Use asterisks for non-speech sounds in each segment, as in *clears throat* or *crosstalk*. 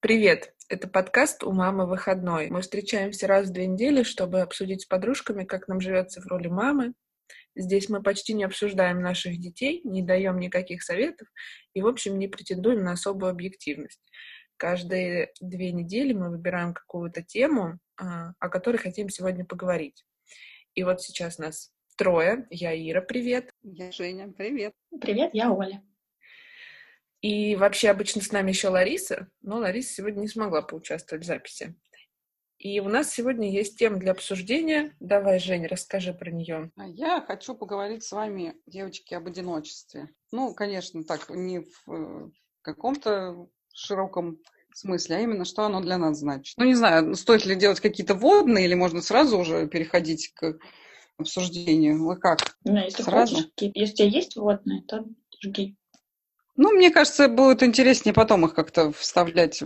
Привет! Это подкаст «У мамы выходной». Мы встречаемся раз в две недели, чтобы обсудить с подружками, как нам живется в роли мамы. Здесь мы почти не обсуждаем наших детей, не даем никаких советов и, в общем, не претендуем на особую объективность. Каждые две недели мы выбираем какую-то тему, а, о которой хотим сегодня поговорить. И вот сейчас нас трое. Я Ира, привет. Я Женя, привет. Привет, я Оля. И вообще обычно с нами еще Лариса, но Лариса сегодня не смогла поучаствовать в записи. И у нас сегодня есть тема для обсуждения. Давай, Жень, расскажи про нее. А я хочу поговорить с вами, девочки, об одиночестве. Ну, конечно, так, не в э, каком-то широком смысле, а именно, что оно для нас значит. Ну, не знаю, стоит ли делать какие-то вводные, или можно сразу уже переходить к обсуждению. Вы как? Ну, если сразу? хочешь, если у тебя есть вводные, то жги. Ну, мне кажется, будет интереснее потом их как-то вставлять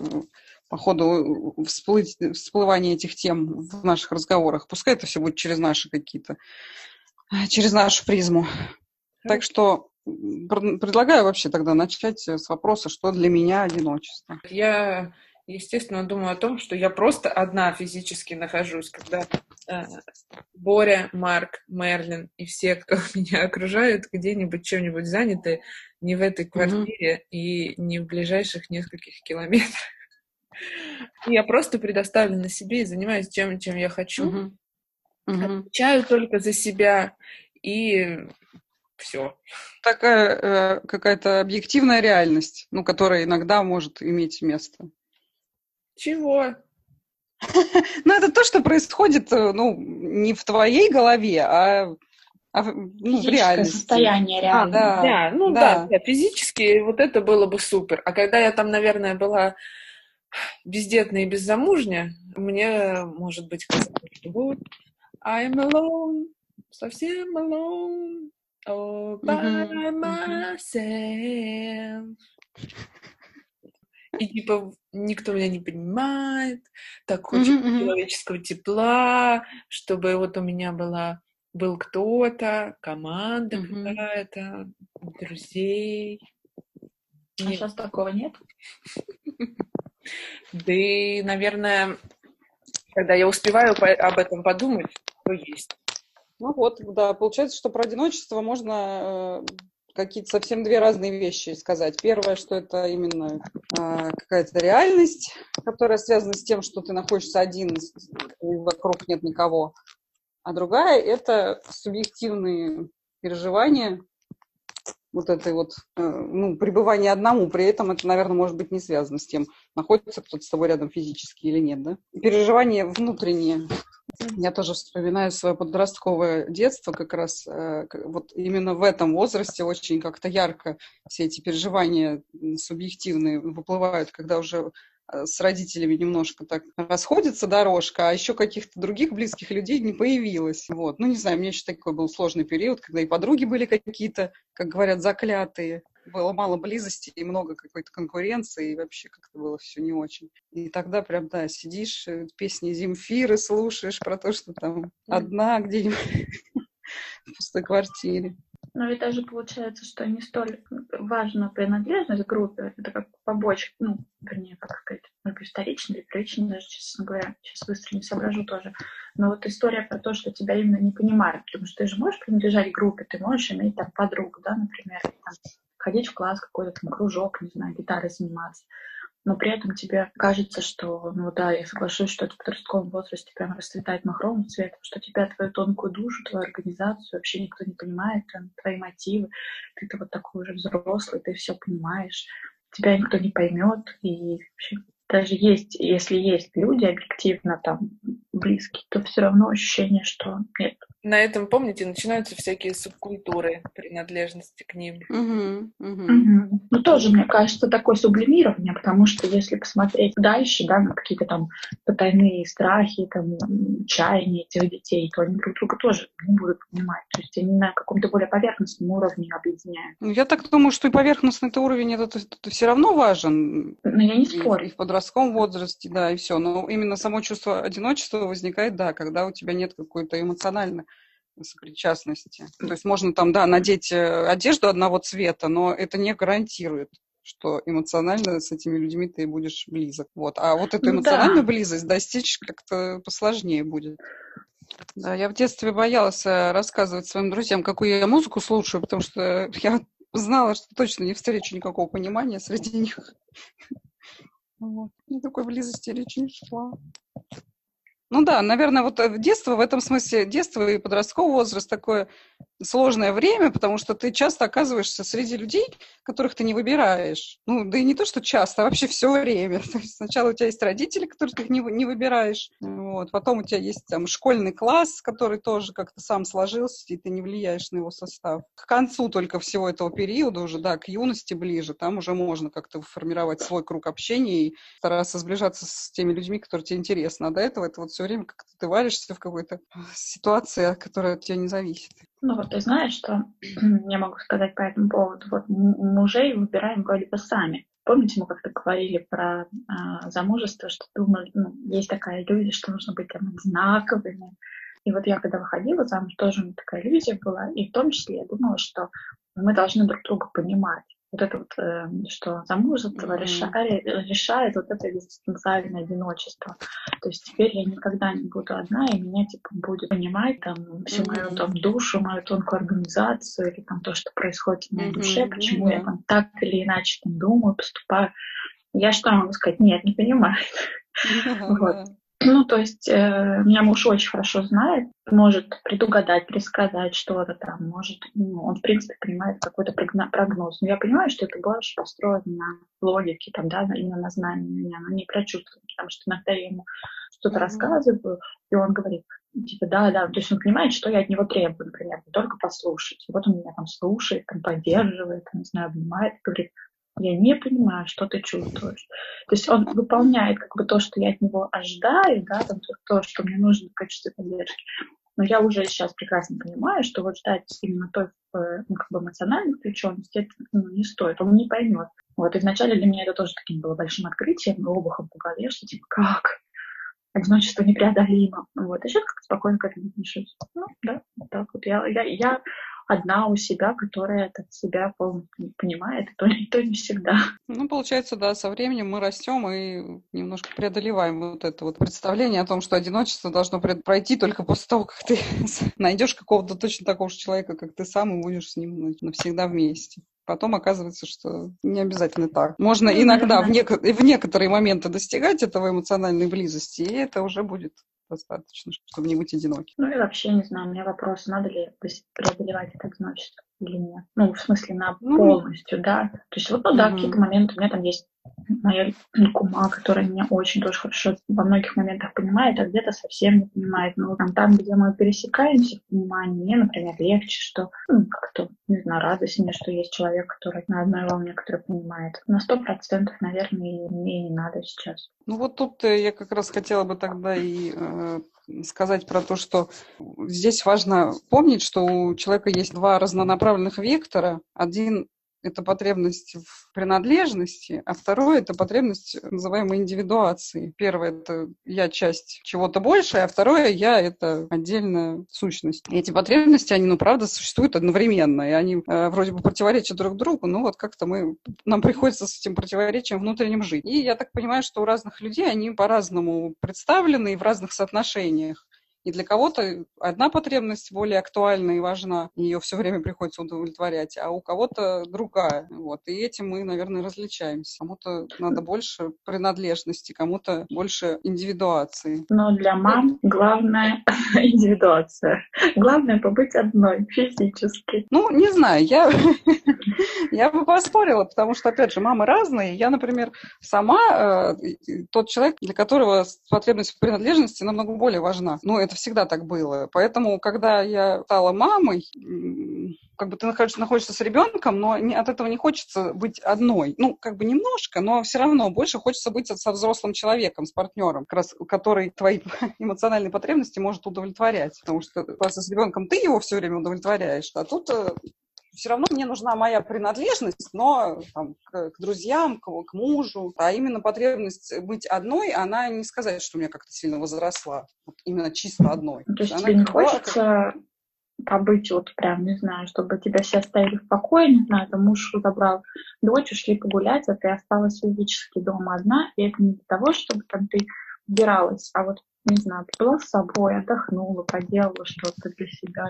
по ходу всплыть, всплывания этих тем в наших разговорах. Пускай это все будет через наши какие-то, через нашу призму. Так что предлагаю вообще тогда начать с вопроса, что для меня одиночество. Я естественно, думаю о том, что я просто одна физически нахожусь, когда э, Боря, Марк, Мерлин и все, кто *laughs* меня окружают, где-нибудь чем-нибудь заняты, не в этой квартире mm-hmm. и не в ближайших нескольких километрах. *laughs* Я просто предоставлена себе и занимаюсь тем, чем я хочу. Mm-hmm. Mm-hmm. Отвечаю только за себя и все. Такая э, какая-то объективная реальность, ну, которая иногда может иметь место. Чего? *laughs* Ну, это то, что происходит, э, ну, не в твоей голове, а, а ну, в реальности. состояние реально. А, да, да, ну да. да, физически вот это было бы супер. А когда я там, наверное, была бездетная и беззамужняя, мне, может быть, казалось, что вот I'm alone, совсем alone, all by myself и типа никто меня не понимает, так хочет mm-hmm. человеческого тепла, чтобы вот у меня была был кто-то, команда mm-hmm. какая-то, друзей. А нет. сейчас такого нет? Да и, наверное, когда я успеваю об этом подумать, то есть. Ну вот, да, получается, что про одиночество можно э, какие-то совсем две разные вещи сказать. Первое, что это именно э, какая-то реальность, которая связана с тем, что ты находишься один, и вокруг нет никого. А другая – это субъективные переживания, вот этой вот, э, ну, пребывание одному, при этом это, наверное, может быть не связано с тем, находится кто-то с тобой рядом физически или нет, да? Переживания внутренние, я тоже вспоминаю свое подростковое детство, как раз э, вот именно в этом возрасте очень как-то ярко все эти переживания субъективные выплывают, когда уже э, с родителями немножко так расходится дорожка, а еще каких-то других близких людей не появилось. Вот. Ну, не знаю, у меня еще такой был сложный период, когда и подруги были какие-то, как говорят, заклятые было мало близости и много какой-то конкуренции, и вообще как-то было все не очень. И тогда прям, да, сидишь, э, песни Земфиры слушаешь про то, что там одна где-нибудь *laughs* в пустой квартире. Но ведь даже получается, что не столь важна принадлежность к группе, это как побочка, ну, вернее, как сказать, быть, вторично или первично, даже, честно говоря, сейчас быстро не соображу тоже. Но вот история про то, что тебя именно не понимают, потому что ты же можешь принадлежать группе, ты можешь иметь там подругу, да, например, там, ходить в класс какой-то там кружок, не знаю, гитарой заниматься. Но при этом тебе кажется, что, ну да, я соглашусь, что это в подростковом возрасте прям расцветает махровым цветом, что тебя, твою тонкую душу, твою организацию вообще никто не понимает, там, твои мотивы. Ты-то вот такой уже взрослый, ты все понимаешь, тебя никто не поймет, и вообще даже есть, если есть люди объективно там близкие, то все равно ощущение, что нет, на этом, помните, начинаются всякие субкультуры принадлежности к ним. Угу, угу. Угу. Ну, тоже, мне кажется, такое сублимирование, потому что если посмотреть дальше, да, на какие-то там потайные страхи, там, чаяния этих детей, то они друг друга тоже не будут понимать. То есть они на каком-то более поверхностном уровне объединяют. Ну, я так думаю, что и поверхностный уровень это, это, это все равно важен. Но я не спорю. И, и в подростковом возрасте, да, и все. Но именно само чувство одиночества возникает, да, когда у тебя нет какой-то эмоциональной сопричастности. То есть можно там, да, надеть э, одежду одного цвета, но это не гарантирует что эмоционально с этими людьми ты будешь близок. Вот. А вот эту ну, эмоциональную да. близость достичь как-то посложнее будет. Да, я в детстве боялась э, рассказывать своим друзьям, какую я музыку слушаю, потому что я знала, что точно не встречу никакого понимания среди них. *laughs* Вот. И такой близости речи не шла. Ну да, наверное, вот э, детство в этом смысле, детство и подростковый возраст такое сложное время, потому что ты часто оказываешься среди людей, которых ты не выбираешь. Ну, да и не то, что часто, а вообще все время. *laughs* То есть сначала у тебя есть родители, которых ты не, не выбираешь, вот, потом у тебя есть там школьный класс, который тоже как-то сам сложился, и ты не влияешь на его состав. К концу только всего этого периода уже, да, к юности ближе, там уже можно как-то формировать свой круг общения и стараться сближаться с теми людьми, которые тебе интересны. А до этого это вот все время как-то ты варишься в какой-то ситуации, которая от тебя не зависит. Ну вот ты знаешь, что *clears throat* я могу сказать по этому поводу. Вот мужей выбираем вроде бы сами. Помните, мы как-то говорили про а, замужество, что думали, ну, есть такая иллюзия, что нужно быть там одинаковыми. И вот я когда выходила замуж, тоже у меня такая иллюзия была. И в том числе я думала, что мы должны друг друга понимать вот это вот, э, что замужество mm-hmm. решает, решает вот это экзистенциальное одиночество. То есть теперь я никогда не буду одна, и меня типа будет понимать там всю mm-hmm. мою там душу, мою тонкую организацию или там то, что происходит в моей mm-hmm. душе, почему mm-hmm. я там так или иначе там думаю, поступаю. Я что могу сказать? Нет, не понимаю. Mm-hmm. *laughs* Вот. Ну, то есть э, меня муж очень хорошо знает, может предугадать, предсказать что-то там, может, ну, он, в принципе, понимает какой-то прогноз. Но я понимаю, что это больше построено на логике, там, да, именно на знании меня, но не про чувства, потому что иногда я ему что-то mm-hmm. рассказываю, и он говорит, типа, да, да, то есть он понимает, что я от него требую, например, не только послушать. И вот он меня там слушает, там поддерживает, там, не знаю, обнимает, говорит, я не понимаю, что ты чувствуешь. То есть он выполняет как бы то, что я от него ожидаю, да, там, то, что мне нужно в качестве поддержки. Но я уже сейчас прекрасно понимаю, что вот ждать именно той э, ну, как бы эмоциональной включенности это ну, не стоит, он не поймет. Вот, и вначале для меня это тоже таким было большим открытием, обухом по голове, что типа как? Одиночество непреодолимо. Вот, а сейчас как спокойно к этому отношусь. Ну, да, вот так вот. Я, я, я одна у себя, которая это себя полностью понимает, и то, и то не всегда. Ну, получается, да, со временем мы растем и немножко преодолеваем вот это вот представление о том, что одиночество должно пройти только после того, как ты *laughs* найдешь какого-то точно такого же человека, как ты сам, и будешь с ним навсегда вместе. Потом оказывается, что не обязательно так. Можно ну, иногда в, нек- в некоторые моменты достигать этого эмоциональной близости, и это уже будет достаточно, чтобы не быть одиноким. Ну и вообще, не знаю, у меня вопрос, надо ли преодолевать это одиночество или нет. Ну, в смысле, на ну, полностью, да. То есть вот, ну да, угу. какие-то моменты у меня там есть моя кума, которая меня очень тоже хорошо во многих моментах понимает, а где-то совсем не понимает. Но там, там где мы пересекаемся в понимании, мне, например, легче, что ну, как-то, не знаю, радость мне, что есть человек, который на одной волне, который понимает. На сто процентов, наверное, мне не надо сейчас. Ну вот тут э, я как раз хотела бы тогда и э, сказать про то, что здесь важно помнить, что у человека есть два разнонаправленных вектора. Один это потребность в принадлежности, а второе – это потребность называемой индивидуации. Первое – это я часть чего-то большее, а второе – я – это отдельная сущность. И эти потребности, они, ну, правда, существуют одновременно, и они э, вроде бы противоречат друг другу, но вот как-то мы, нам приходится с этим противоречием внутренним жить. И я так понимаю, что у разных людей они по-разному представлены и в разных соотношениях. И для кого-то одна потребность более актуальна и важна, ее все время приходится удовлетворять, а у кого-то другая. Вот. И этим мы, наверное, различаемся. Кому-то надо больше принадлежности, кому-то больше индивидуации. Но для мам главное *laughs* индивидуация. Главное побыть одной физически. Ну, не знаю, я, *laughs* я бы поспорила, потому что, опять же, мамы разные. Я, например, сама э, тот человек, для которого потребность в принадлежности намного более важна. Ну, это это всегда так было. Поэтому, когда я стала мамой, как бы ты находишься, находишься с ребенком, но не, от этого не хочется быть одной. Ну, как бы немножко, но все равно больше хочется быть со взрослым человеком, с партнером, как раз, который твои *laughs* эмоциональные потребности может удовлетворять. Потому что с ребенком ты его все время удовлетворяешь, а тут э, все равно мне нужна моя принадлежность, но там, к, к друзьям, к, к мужу. А именно потребность быть одной, она не сказать, что у меня как-то сильно возросла. Вот именно чисто одной. То есть она тебе не хочется побыть вот прям, не знаю, чтобы тебя все оставили в покое, не знаю, там муж забрал дочь, ушли погулять, а ты осталась физически дома одна, и это не для того, чтобы там ты убиралась, а вот не знаю, была с собой, отдохнула, поделала что-то для себя.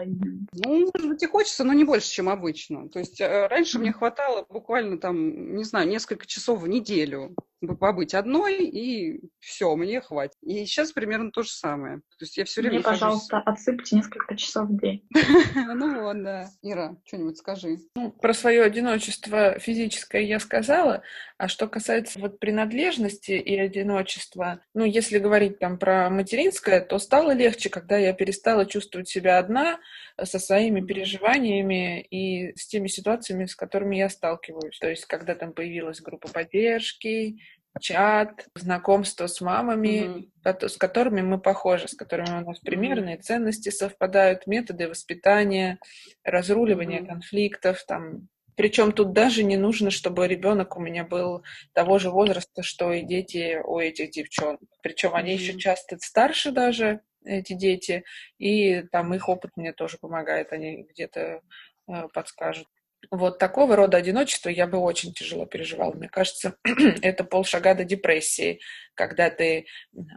Ну, может быть, и хочется, но не больше, чем обычно. То есть э, раньше мне хватало буквально там, не знаю, несколько часов в неделю побыть одной, и все, мне хватит. И сейчас примерно то же самое. То есть я все время Мне, нахожусь... пожалуйста, отсыпьте несколько часов в день. *laughs* Ну вот, да. Ира, что-нибудь скажи. Ну, про свое одиночество физическое я сказала, а что касается вот принадлежности и одиночества, ну, если говорить там про материнское, то стало легче, когда я перестала чувствовать себя одна со своими переживаниями и с теми ситуациями, с которыми я сталкиваюсь. То есть, когда там появилась группа поддержки, чат, знакомство с мамами, mm-hmm. с которыми мы похожи, с которыми у нас примерные mm-hmm. ценности совпадают, методы воспитания, разруливания mm-hmm. конфликтов, там. Причем тут даже не нужно, чтобы ребенок у меня был того же возраста, что и дети у этих девчонок. Причем mm-hmm. они еще часто старше даже, эти дети, и там их опыт мне тоже помогает, они где-то э, подскажут вот такого рода одиночество я бы очень тяжело переживала. Мне кажется, *clears throat* это полшага до депрессии, когда ты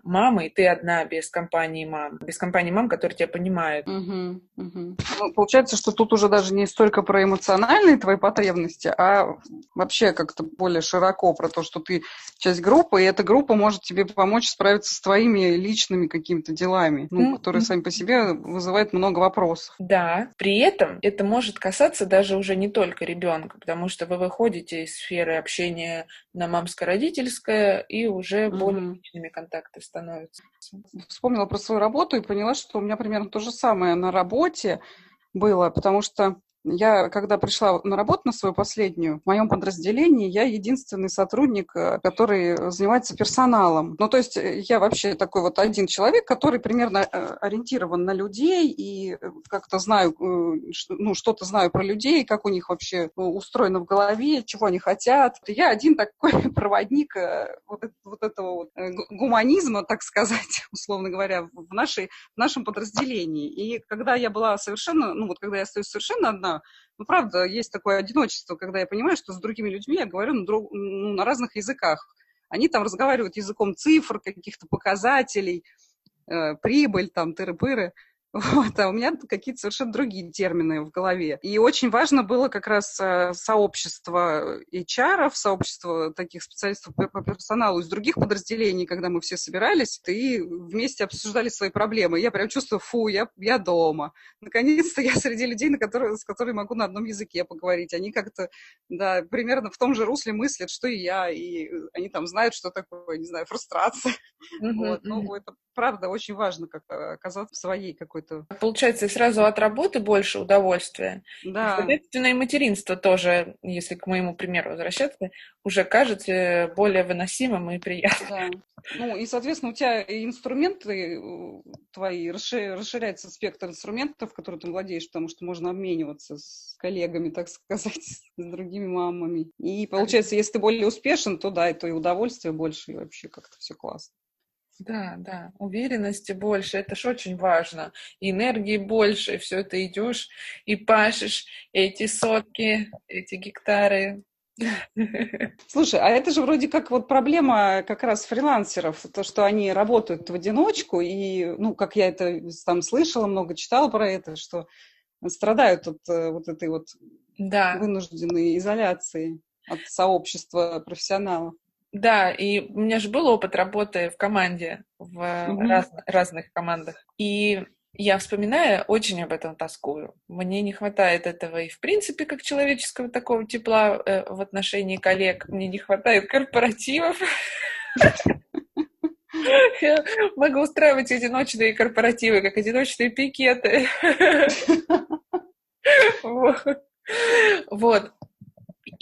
мама, и ты одна без компании мам, без компании мам, которые тебя понимают. Угу, угу. Ну, получается, что тут уже даже не столько про эмоциональные твои потребности, а вообще как-то более широко про то, что ты часть группы, и эта группа может тебе помочь справиться с твоими личными какими-то делами, ну, mm-hmm. которые сами по себе вызывают много вопросов. Да, при этом это может касаться даже уже не только ребенка, потому что вы выходите из сферы общения на мамско-родительское и уже mm-hmm более личными контакты становятся. Вспомнила про свою работу и поняла, что у меня примерно то же самое на работе было, потому что я, когда пришла на работу на свою последнюю, в моем подразделении я единственный сотрудник, э, который занимается персоналом. Ну, то есть э, я вообще такой вот один человек, который примерно э, ориентирован на людей и как-то знаю, ну, что-то знаю про людей, как у них вообще устроено в голове, чего они хотят. Я один такой *laughs* проводник вот, этого вот гуманизма, так сказать, *laughs* условно говоря, в, нашей, в нашем подразделении. И когда я была совершенно, ну, вот когда я остаюсь совершенно одна, ну, правда, есть такое одиночество, когда я понимаю, что с другими людьми я говорю на, друг, ну, на разных языках. Они там разговаривают языком цифр, каких-то показателей, э, прибыль, там, тыры-пыры. *laughs* Вот, а у меня какие-то совершенно другие термины в голове. И очень важно было как раз э, сообщество HR, сообщество таких специалистов по персоналу из других подразделений, когда мы все собирались и вместе обсуждали свои проблемы. Я прям чувствую, фу, я, я дома. Наконец-то я среди людей, на которые, с которыми могу на одном языке поговорить. Они как-то, да, примерно в том же русле мыслят, что и я, и они там знают, что такое, не знаю, фрустрация. Mm-hmm. Вот. Ну, это правда очень важно как оказаться в своей какой-то... Получается, и сразу от работы больше удовольствия. Да. И, соответственно, и материнство тоже, если к моему примеру возвращаться, уже кажется более выносимым и приятным. Да. Ну, и, соответственно, у тебя инструменты э, твои, расширяется спектр инструментов, которые ты владеешь, потому что можно обмениваться с коллегами, так сказать, *laughs* с другими мамами. И получается, если ты более успешен, то да, и то и удовольствие больше, и вообще как-то все классно. Да, да, уверенности больше, это ж очень важно. энергии больше, и все это идешь и пашешь эти сотки, эти гектары. *laughs* Слушай, а это же вроде как вот проблема как раз фрилансеров, то, что они работают в одиночку, и, ну, как я это там слышала, много читала про это, что страдают от э, вот этой вот да. вынужденной изоляции от сообщества профессионалов. Да, и у меня же был опыт работы в команде, в mm-hmm. раз, разных командах. И я, вспоминая, очень об этом тоскую. Мне не хватает этого и, в принципе, как человеческого такого тепла э, в отношении коллег. Мне не хватает корпоративов. Я могу устраивать одиночные корпоративы, как одиночные пикеты. *laughs* Вот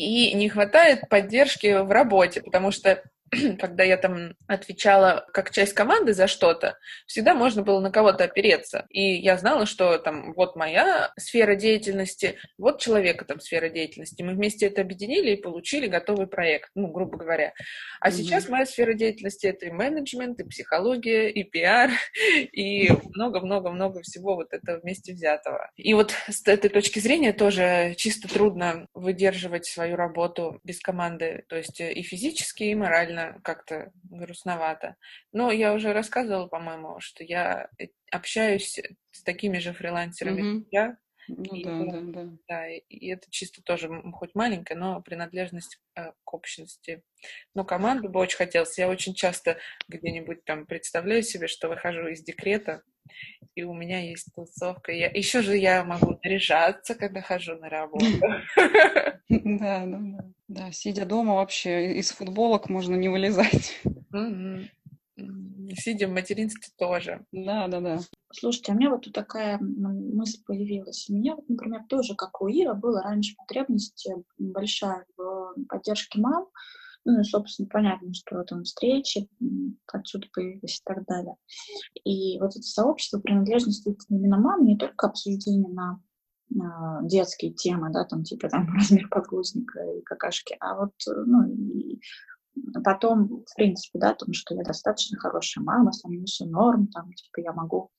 и не хватает поддержки в работе, потому что *clears throat* когда я там отвечала как часть команды за что-то, всегда можно было на кого-то опереться. И я знала, что там вот моя сфера деятельности, вот человека там сфера деятельности. Мы вместе это объединили и получили готовый проект, ну, грубо говоря. А mm-hmm. сейчас моя сфера деятельности — это и менеджмент, и психология, и пиар, *laughs* и много-много-много всего вот этого вместе взятого. И вот с этой точки зрения тоже чисто трудно выдерживать свою работу без команды, то есть и физически, и морально как-то грустновато. Но я уже рассказывала, по-моему, что я общаюсь с такими же фрилансерами, mm-hmm. как я, ну, и, да, да, да. да, и это чисто тоже хоть маленькая, но принадлежность э, к общности. Но команду бы очень хотелось. Я очень часто где-нибудь там представляю себе, что выхожу из декрета, и у меня есть тусовка. Я... Еще же я могу наряжаться, когда хожу на работу. *laughs* Да, да, да. Да, сидя дома вообще из футболок можно не вылезать. Сидя в материнстве тоже. Да, да, да. Слушайте, а у меня вот тут такая мысль появилась. У меня, вот, например, тоже, как у Ира, была раньше потребность э, большая в поддержке мам. Ну, и, собственно, понятно, что там встречи отсюда появились и так далее. И вот это сообщество принадлежности именно мам, не только обсуждение на детские темы, да, там типа там *laughs* размер подгузника и какашки, а вот, ну, и потом, в принципе, да, том, что я достаточно хорошая мама, со мной все норм, там, типа, я могу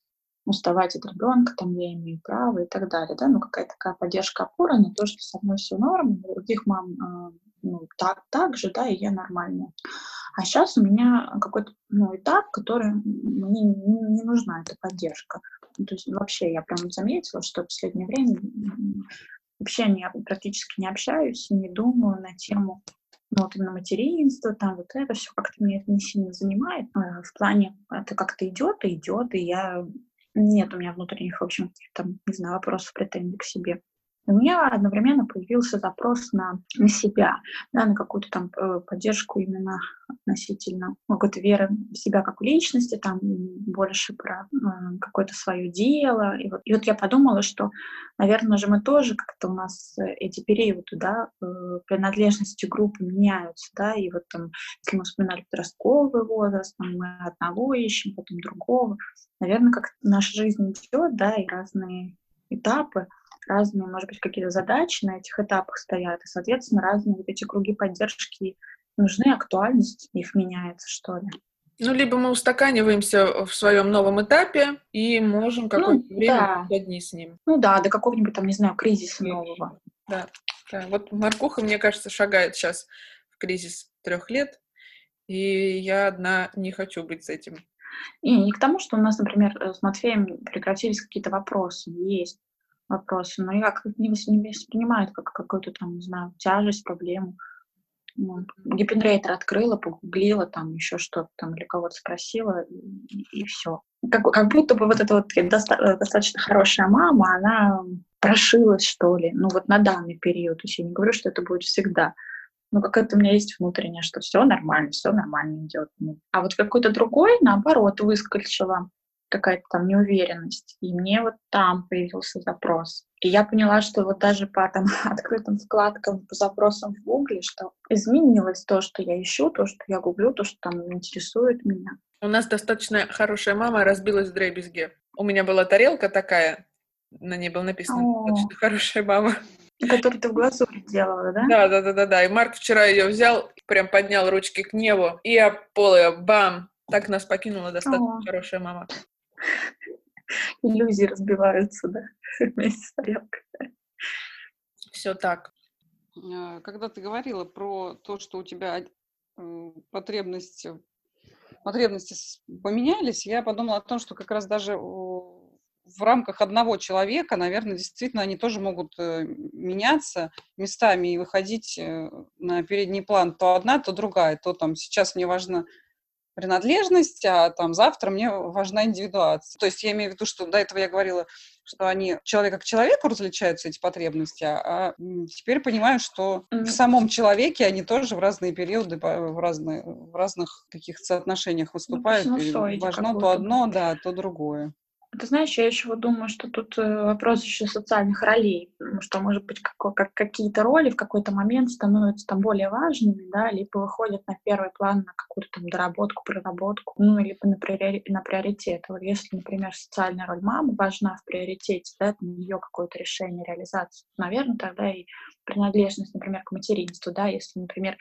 уставать от ребенка, там, я имею право и так далее, да, ну, какая-то такая поддержка, опора на то, что со мной все норм, у других мам, э, ну, так, так же, да, и я нормальная. А сейчас у меня какой-то, ну, этап, который мне не, не нужна эта поддержка. Ну, то есть вообще я прям заметила, что в последнее время вообще не, практически не общаюсь, не думаю на тему ну, вот именно материнство, там вот это все как-то меня это не сильно занимает. А, в плане это как-то идет и идет, и я нет у меня внутренних, в общем, там, не знаю, вопросов, претензий к себе у меня одновременно появился запрос на, на себя, да, на какую-то там э, поддержку именно относительно ну, какой-то веры в себя как в личности, там больше про э, какое-то свое дело. И вот, и вот я подумала, что, наверное же, мы тоже как-то у нас э, эти периоды, да, э, принадлежности группы меняются, да, и вот там, если мы вспоминали подростковый возраст, там мы одного ищем, потом другого, наверное, как наша жизнь идет, да, и разные этапы, разные, может быть, какие-то задачи на этих этапах стоят, и, соответственно, разные вот эти круги поддержки нужны, актуальность их меняется, что ли. Ну, либо мы устаканиваемся в своем новом этапе и можем какое-то ну, время да. одни с ним. Ну да, до какого-нибудь там, не знаю, кризиса нового. Да, да. Вот Маркуха, мне кажется, шагает сейчас в кризис трех лет, и я одна не хочу быть с этим. И не к тому, что у нас, например, с Матфеем прекратились какие-то вопросы. Есть вопросы, но я как не, не воспринимаю это как какую-то там, не знаю, тяжесть, проблему. Вот. Гипенрейтер открыла, погуглила, там еще что-то там или кого-то спросила, и, и все. Как, как будто бы вот эта вот доста- э, достаточно хорошая мама, она прошилась, что ли, ну вот на данный период. То есть я не говорю, что это будет всегда. Но какая-то у меня есть внутреннее, что все нормально, все нормально идет. А вот какой-то другой, наоборот, выскочила какая-то там неуверенность. И мне вот там появился запрос. И я поняла, что вот даже по там *laughs* открытым вкладкам, по запросам в Гугле, что изменилось то, что я ищу, то, что я гуглю, то, что там интересует меня. У нас достаточно хорошая мама разбилась в дребезге. У меня была тарелка такая, на ней было написано О. «Достаточно хорошая мама». Которую ты в глазури делала, да? Да, да, да, да, да. И Марк вчера ее взял, прям поднял ручки к небу, и об пол ее бам! Так нас покинула достаточно О. хорошая мама. *laughs* Иллюзии разбиваются, да, *laughs* вместе с тарелкой. Все так. А, когда ты говорила про то, что у тебя э, потребности, потребности поменялись, я подумала о том, что как раз даже в рамках одного человека, наверное, действительно они тоже могут э, меняться местами и выходить э, на передний план то одна, то другая. То там сейчас мне важно принадлежность, а там завтра мне важна индивидуация. То есть я имею в виду, что до этого я говорила, что они человека к человеку различаются, эти потребности, а теперь понимаю, что mm-hmm. в самом человеке они тоже в разные периоды, в, разные, в разных каких-то соотношениях выступают. Ну, и важно то одно, да, то другое. Ты знаешь, я еще вот думаю, что тут э, вопрос еще социальных ролей, что, может быть, как, как какие-то роли в какой-то момент становятся там более важными, да, либо выходят на первый план на какую-то там доработку, проработку, ну, либо на, приори... на приоритет. Вот если, например, социальная роль мамы важна в приоритете, да, это ее какое-то решение, реализация, наверное, тогда и принадлежность, например, к материнству, да, если, например,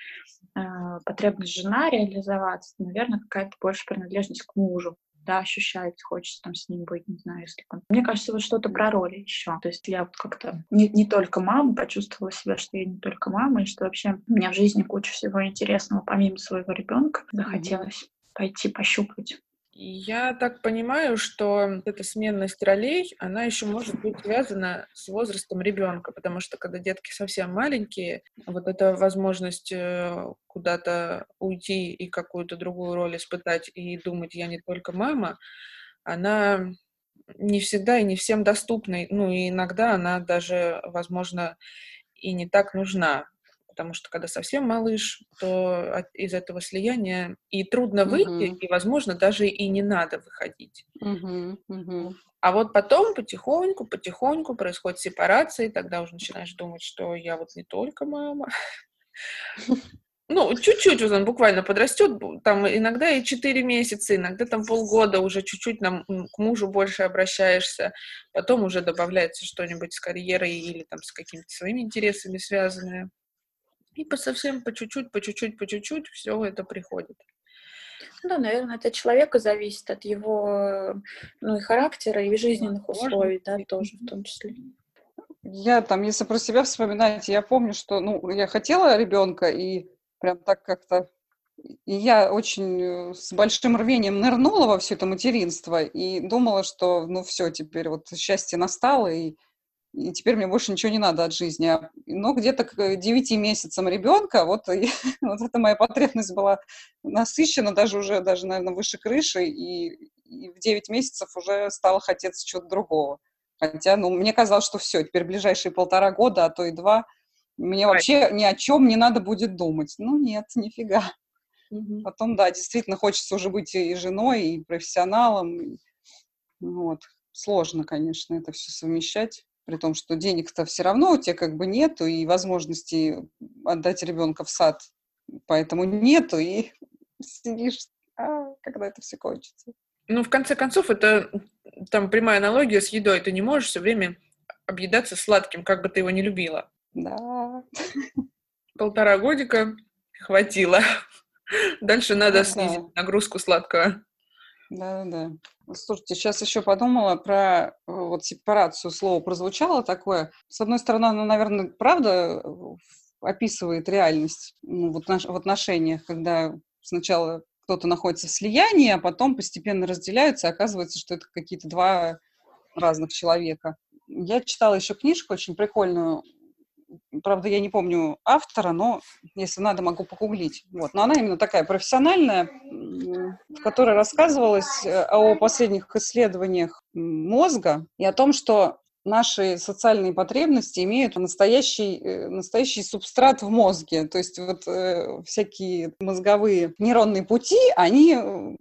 э, потребность жена реализоваться, наверное, какая-то больше принадлежность к мужу, да, ощущается, хочется там с ним быть, не знаю, если там. Мне кажется, вот что-то про роли еще. То есть я вот как-то не, не только мама, почувствовала себя, что я не только мама, и что вообще у меня в жизни куча всего интересного, помимо своего ребенка, захотелось mm-hmm. пойти пощупать я так понимаю, что эта сменность ролей, она еще может быть связана с возрастом ребенка, потому что когда детки совсем маленькие, вот эта возможность э, куда-то уйти и какую-то другую роль испытать и думать, я не только мама, она не всегда и не всем доступна. Ну и иногда она даже, возможно, и не так нужна потому что когда совсем малыш, то из этого слияния и трудно выйти, uh-huh. и, возможно, даже и не надо выходить. Uh-huh. Uh-huh. А вот потом потихоньку, потихоньку происходит сепарация, и тогда уже начинаешь думать, что я вот не только мама. Ну, чуть-чуть он буквально подрастет, там иногда и 4 месяца, иногда там полгода уже чуть-чуть нам, к мужу больше обращаешься, потом уже добавляется что-нибудь с карьерой или там с какими-то своими интересами связанное. И по совсем по чуть-чуть, по чуть-чуть, по чуть-чуть все это приходит. Ну да, наверное, это от человека зависит, от его ну, и характера, и жизненных условий, да, тоже в том числе. Я там, если про себя вспоминать, я помню, что, ну, я хотела ребенка, и прям так как-то и я очень э, с большим рвением нырнула во все это материнство и думала, что, ну, все, теперь вот счастье настало, и и теперь мне больше ничего не надо от жизни. А, но где-то к 9 месяцам ребенка, вот, и, *laughs* вот эта моя потребность была насыщена, даже уже, даже, наверное, выше крыши, и, и в 9 месяцев уже стало хотеться чего-то другого. Хотя, ну, мне казалось, что все, теперь ближайшие полтора года, а то и два, мне вообще ни о чем не надо будет думать. Ну, нет, *laughs* нифига. Угу. Потом, да, действительно хочется уже быть и женой, и профессионалом. Вот. Сложно, конечно, это все совмещать при том, что денег-то все равно у тебя как бы нету, и возможности отдать ребенка в сад поэтому нету, и сидишь, а, когда это все кончится. Ну, в конце концов, это там прямая аналогия с едой. Ты не можешь все время объедаться сладким, как бы ты его не любила. Да. Полтора годика хватило. *laughs* Дальше надо снизить нагрузку сладкого. Да, да. Слушайте, сейчас еще подумала про э, вот сепарацию. Слово прозвучало такое. С одной стороны, оно, наверное, правда э, описывает реальность ну, вот в отношениях, когда сначала кто-то находится в слиянии, а потом постепенно разделяются, и оказывается, что это какие-то два разных человека. Я читала еще книжку очень прикольную Правда, я не помню автора, но если надо, могу погуглить. Вот. Но она именно такая профессиональная, в которой рассказывалось э, о последних исследованиях мозга и о том, что наши социальные потребности имеют настоящий, э, настоящий субстрат в мозге. То есть вот э, всякие мозговые нейронные пути, они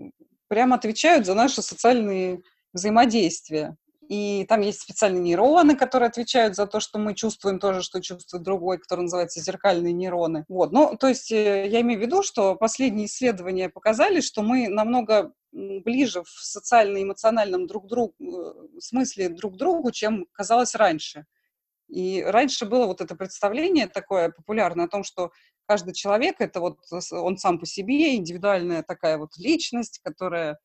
прямо отвечают за наши социальные взаимодействия. И там есть специальные нейроны, которые отвечают за то, что мы чувствуем тоже, что чувствует другой, который называется зеркальные нейроны. Вот. Ну, то есть э, я имею в виду, что последние исследования показали, что мы намного ближе в социально-эмоциональном друг другу, э, смысле друг другу, чем казалось раньше. И раньше было вот это представление такое популярное о том, что каждый человек это вот он сам по себе, индивидуальная такая вот личность, которая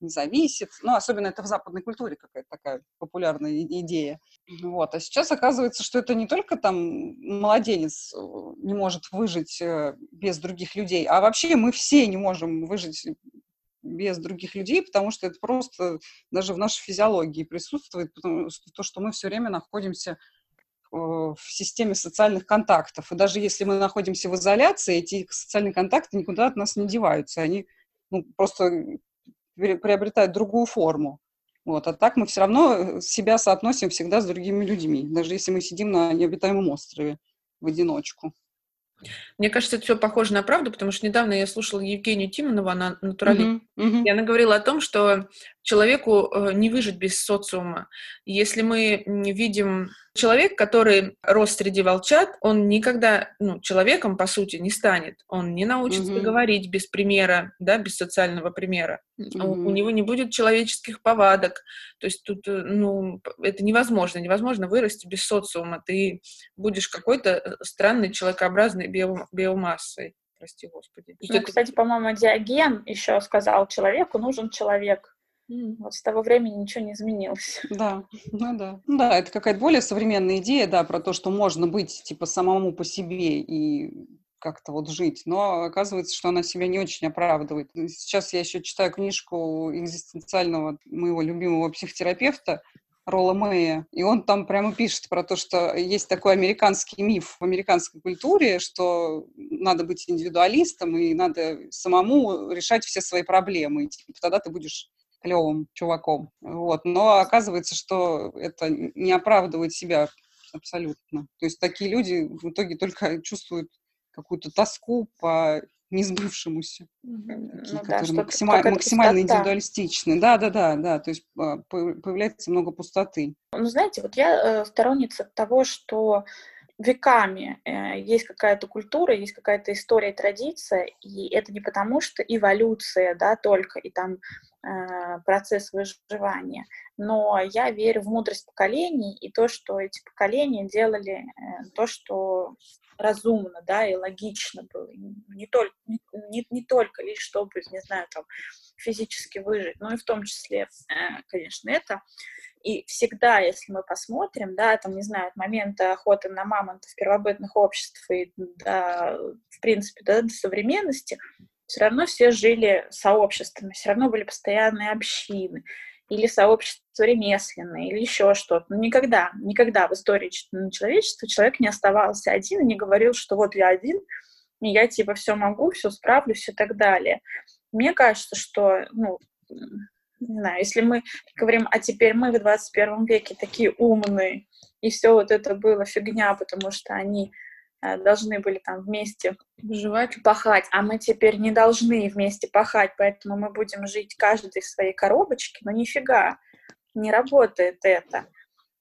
не зависит. Ну, особенно это в западной культуре какая-то такая популярная идея. Вот. А сейчас оказывается, что это не только там младенец э, не может выжить э, без других людей, а вообще мы все не можем выжить без других людей, потому что это просто даже в нашей физиологии присутствует, потому то, что мы все время находимся э, в системе социальных контактов. И даже если мы находимся в изоляции, эти социальные контакты никуда от нас не деваются. Они ну, просто приобретают другую форму. Вот. А так мы все равно э, себя соотносим всегда с другими людьми, даже если мы сидим на необитаемом острове в одиночку. Мне кажется, это все похоже на правду, потому что недавно я слушала Евгению Тимонову, она натуралист, uh-huh, uh-huh. и она говорила о том, что человеку э, не выжить без социума. Если мы видим человек, который рос среди волчат, он никогда, ну, человеком, по сути, не станет. Он не научится mm-hmm. говорить без примера, да, без социального примера. Mm-hmm. У, у него не будет человеческих повадок. То есть тут, э, ну, это невозможно. Невозможно вырасти без социума. Ты будешь какой-то э, странной человекообразной био, биомассой. Прости, Господи. Ну, кстати, по-моему, Диоген еще сказал, человеку нужен человек. Вот с того времени ничего не изменилось. *laughs* Да, ну да. Ну да, это какая-то более современная идея, да, про то, что можно быть, типа, самому по себе и как-то вот жить, но оказывается, что она себя не очень оправдывает. Сейчас я еще читаю книжку экзистенциального моего любимого психотерапевта Ролла Мэя, и он там прямо пишет про то, что есть такой американский миф в американской культуре, что надо быть индивидуалистом и надо самому решать все свои проблемы, и типа, тогда ты будешь клевым чуваком. Вот. Но оказывается, что это не оправдывает себя абсолютно. То есть такие люди в итоге только чувствуют какую-то тоску по несбывшемуся, ну, которые да, максима- максимально пустота. индивидуалистичны. Да, да, да, да. То есть а, появляется много пустоты. Ну, знаете, вот я э, сторонница того, что веками э, есть какая-то культура, есть какая-то история, традиция, и это не потому, что эволюция, да, только, и там э, процесс выживания, но я верю в мудрость поколений и то, что эти поколения делали э, то, что разумно, да, и логично было, не только, не, не, только лишь чтобы, не знаю, там, физически выжить, но и в том числе, конечно, это. И всегда, если мы посмотрим, да, там, не знаю, от момента охоты на мамонтов первобытных обществ и, да, в принципе, да, до современности, все равно все жили сообществами, все равно были постоянные общины, или сообщество ремесленное, или еще что-то. Но никогда, никогда в истории человечества человек не оставался один и не говорил, что вот я один, и я типа все могу, все справлюсь и так далее. Мне кажется, что, ну, не знаю, если мы говорим, а теперь мы в 21 веке такие умные, и все вот это было фигня, потому что они э, должны были там вместе выживать, пахать, а мы теперь не должны вместе пахать, поэтому мы будем жить каждый в своей коробочке, но нифига, не работает это.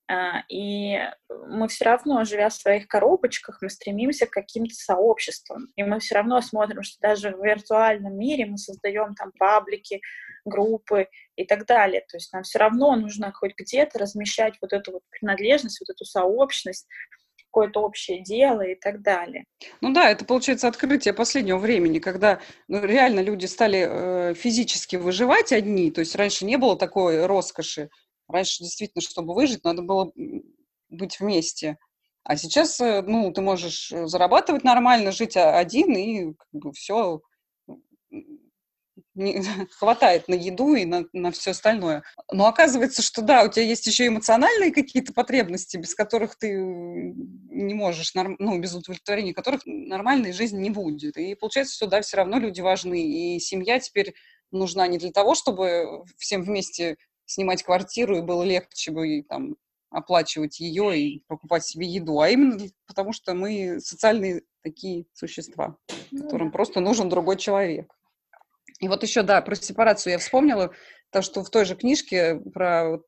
А, и мы все равно, живя в своих коробочках, мы стремимся к каким-то сообществам. И мы все равно смотрим, что даже в виртуальном мире мы создаем там паблики, группы и так далее. То есть нам все равно нужно хоть где-то размещать вот эту вот принадлежность, вот эту сообщность, какое-то общее дело и так далее. Ну да, это получается открытие последнего времени, когда ну, реально люди стали э, физически выживать одни, то есть раньше не было такой роскоши, раньше действительно, чтобы выжить, надо было быть вместе. А сейчас, э, ну, ты можешь э, зарабатывать нормально, жить один, и как бы все не, *laughs* хватает на еду и на, на все остальное. Но оказывается, что да, у тебя есть еще эмоциональные какие-то потребности, без которых ты не можешь, ну, без удовлетворения которых нормальной жизни не будет. И получается, что да, все равно люди важны. И семья теперь нужна не для того, чтобы всем вместе снимать квартиру, и было легче бы там оплачивать ее и покупать себе еду, а именно потому, что мы социальные такие существа, ну которым просто нужен другой человек. И вот еще, да, про сепарацию я вспомнила, то, что в той же книжке про,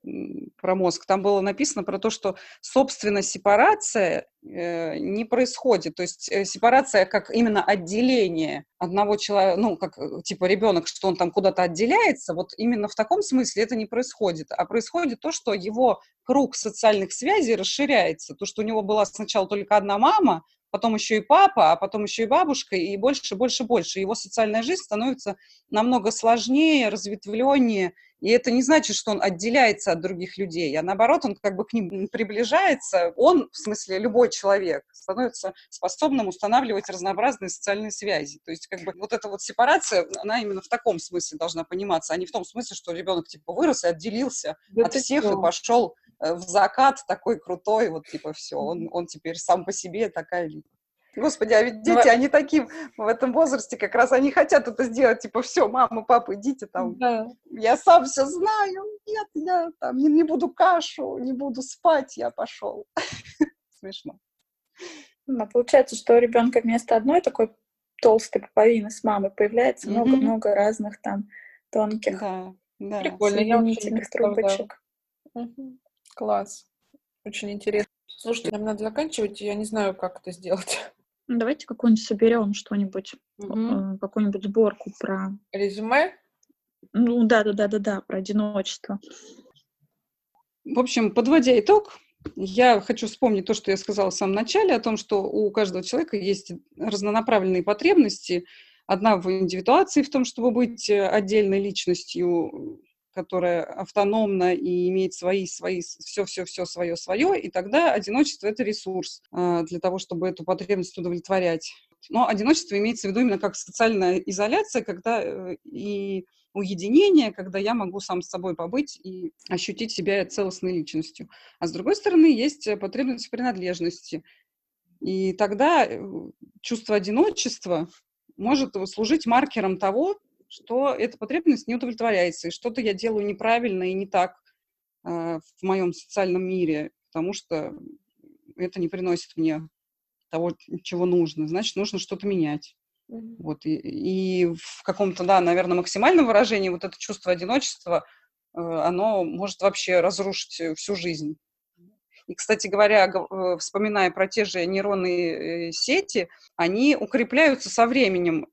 про мозг, там было написано про то, что, собственно, сепарация э, не происходит. То есть э, сепарация как именно отделение одного человека, ну, как э, типа ребенок, что он там куда-то отделяется, вот именно в таком смысле это не происходит. А происходит то, что его круг социальных связей расширяется. То, что у него была сначала только одна мама, потом еще и папа, а потом еще и бабушка, и больше, больше, больше. Его социальная жизнь становится намного сложнее, разветвленнее, и это не значит, что он отделяется от других людей, а наоборот, он как бы к ним приближается. Он, в смысле, любой человек, становится способным устанавливать разнообразные социальные связи. То есть как бы вот эта вот сепарация, она именно в таком смысле должна пониматься, а не в том смысле, что ребенок типа вырос и отделился да от всех что? и пошел в закат такой крутой, вот типа все, он, он теперь сам по себе такая Господи, а ведь ну, дети, они таким в этом возрасте как раз, они хотят это сделать, типа, все, мама, папа, идите там, да. я сам все знаю, нет, я там не, не буду кашу, не буду спать, я пошел. *laughs* Смешно. Ну, получается, что у ребенка вместо одной такой толстой пуповины с мамой появляется много-много mm-hmm. разных там тонких да Да. Прикольно, я представляла. трубочек. Мгм. Класс. Очень интересно. Слушайте, нам надо заканчивать, я не знаю, как это сделать. Ну, Давайте какую-нибудь соберем что-нибудь, э, какую-нибудь сборку про... Резюме? Ну, да-да-да-да-да, про одиночество. В общем, подводя итог, я хочу вспомнить то, что я сказала в самом начале, о том, что у каждого человека есть разнонаправленные потребности. Одна в индивидуации, в том, чтобы быть э, отдельной личностью, которая автономна и имеет свои, свои, все-все-все свое, свое, и тогда одиночество – это ресурс э, для того, чтобы эту потребность удовлетворять. Но одиночество имеется в виду именно как социальная изоляция, когда э, и уединение, когда я могу сам с собой побыть и ощутить себя целостной личностью. А с другой стороны, есть э, потребность в принадлежности. И тогда э, чувство одиночества может служить маркером того, что эта потребность не удовлетворяется, и что-то я делаю неправильно и не так э, в моем социальном мире, потому что это не приносит мне того, чего нужно. Значит, нужно что-то менять. Мгм. Вот, и, и в каком-то, да, наверное, максимальном выражении вот это чувство одиночества, э, оно может вообще разрушить э, всю жизнь. И, кстати говоря, гов- э, вспоминая про те же нейронные э, сети, они укрепляются со временем.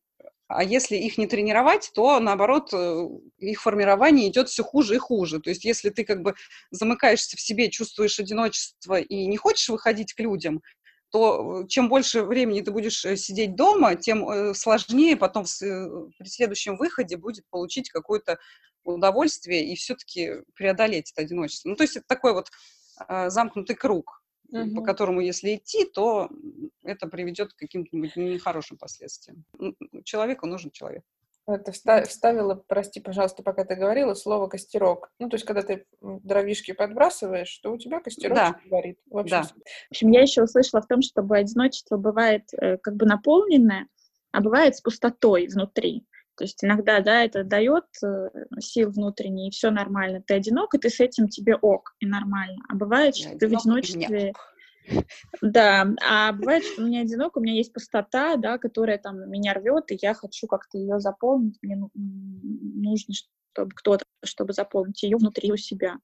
А если их не тренировать, то, наоборот, э, их формирование идет все хуже и хуже. То есть если ты как бы замыкаешься в себе, чувствуешь одиночество и не хочешь выходить к людям, то э, чем больше времени ты будешь э, сидеть дома, тем сложнее потом при следующем выходе будет получить какое-то удовольствие и все-таки преодолеть это одиночество. Ну, то есть это такой вот замкнутый круг, по Мгм. которому, если идти, то это приведет к каким-то нехорошим последствиям. Человеку нужен человек. Это вста- вставила, прости, пожалуйста, пока ты говорила, слово костерок. Ну, то есть, когда ты дровишки подбрасываешь, то у тебя костерок Да. горит. В общем, Да. В общем, я еще услышала в том, чтобы одиночество бывает э, как бы наполненное, а бывает с пустотой внутри. То есть иногда, да, это дает э, сил внутренней, и все нормально. Ты одинок, и ты с этим тебе ок, и нормально. А бывает, Я что ты в мне одиночестве... Да, а бывает, что у меня одинок, у меня есть пустота, да, которая там меня рвет, и я хочу как-то ее заполнить. Мне ну, нужно, чтобы кто-то, чтобы заполнить ее внутри у себя.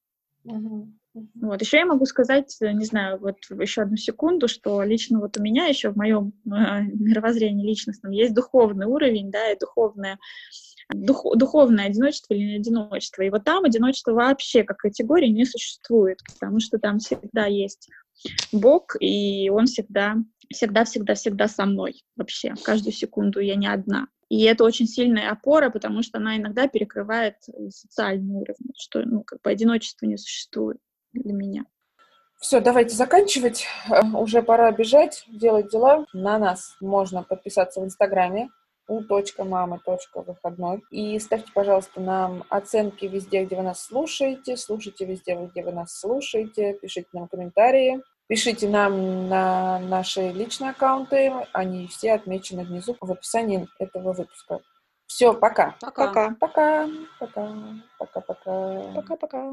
Вот. Еще я могу сказать, э, не знаю, вот еще одну секунду, что лично вот у меня еще в моем э, мировоззрении личностном есть духовный уровень, да, и духовное, дух- духовное одиночество или не одиночество. И вот там одиночество вообще как категории не существует, потому что там всегда есть Бог, и Он всегда, всегда, всегда, всегда со мной вообще. Каждую секунду я не одна. И это очень сильная опора, потому что она иногда перекрывает э, социальный уровень, что ну, как бы одиночества не существует для меня. Все, давайте заканчивать. Э, Уже пора бежать, делать дела. На нас можно подписаться в Инстаграме у.мамы.выходной. И ставьте, пожалуйста, нам оценки везде, где вы нас слушаете. Слушайте везде, где вы нас слушаете. Пишите нам комментарии. Пишите нам на наши личные аккаунты. Они все отмечены внизу в описании этого выпуска. Все, пока. Пока. Пока. Пока. Пока. Пока-пока. Пока-пока.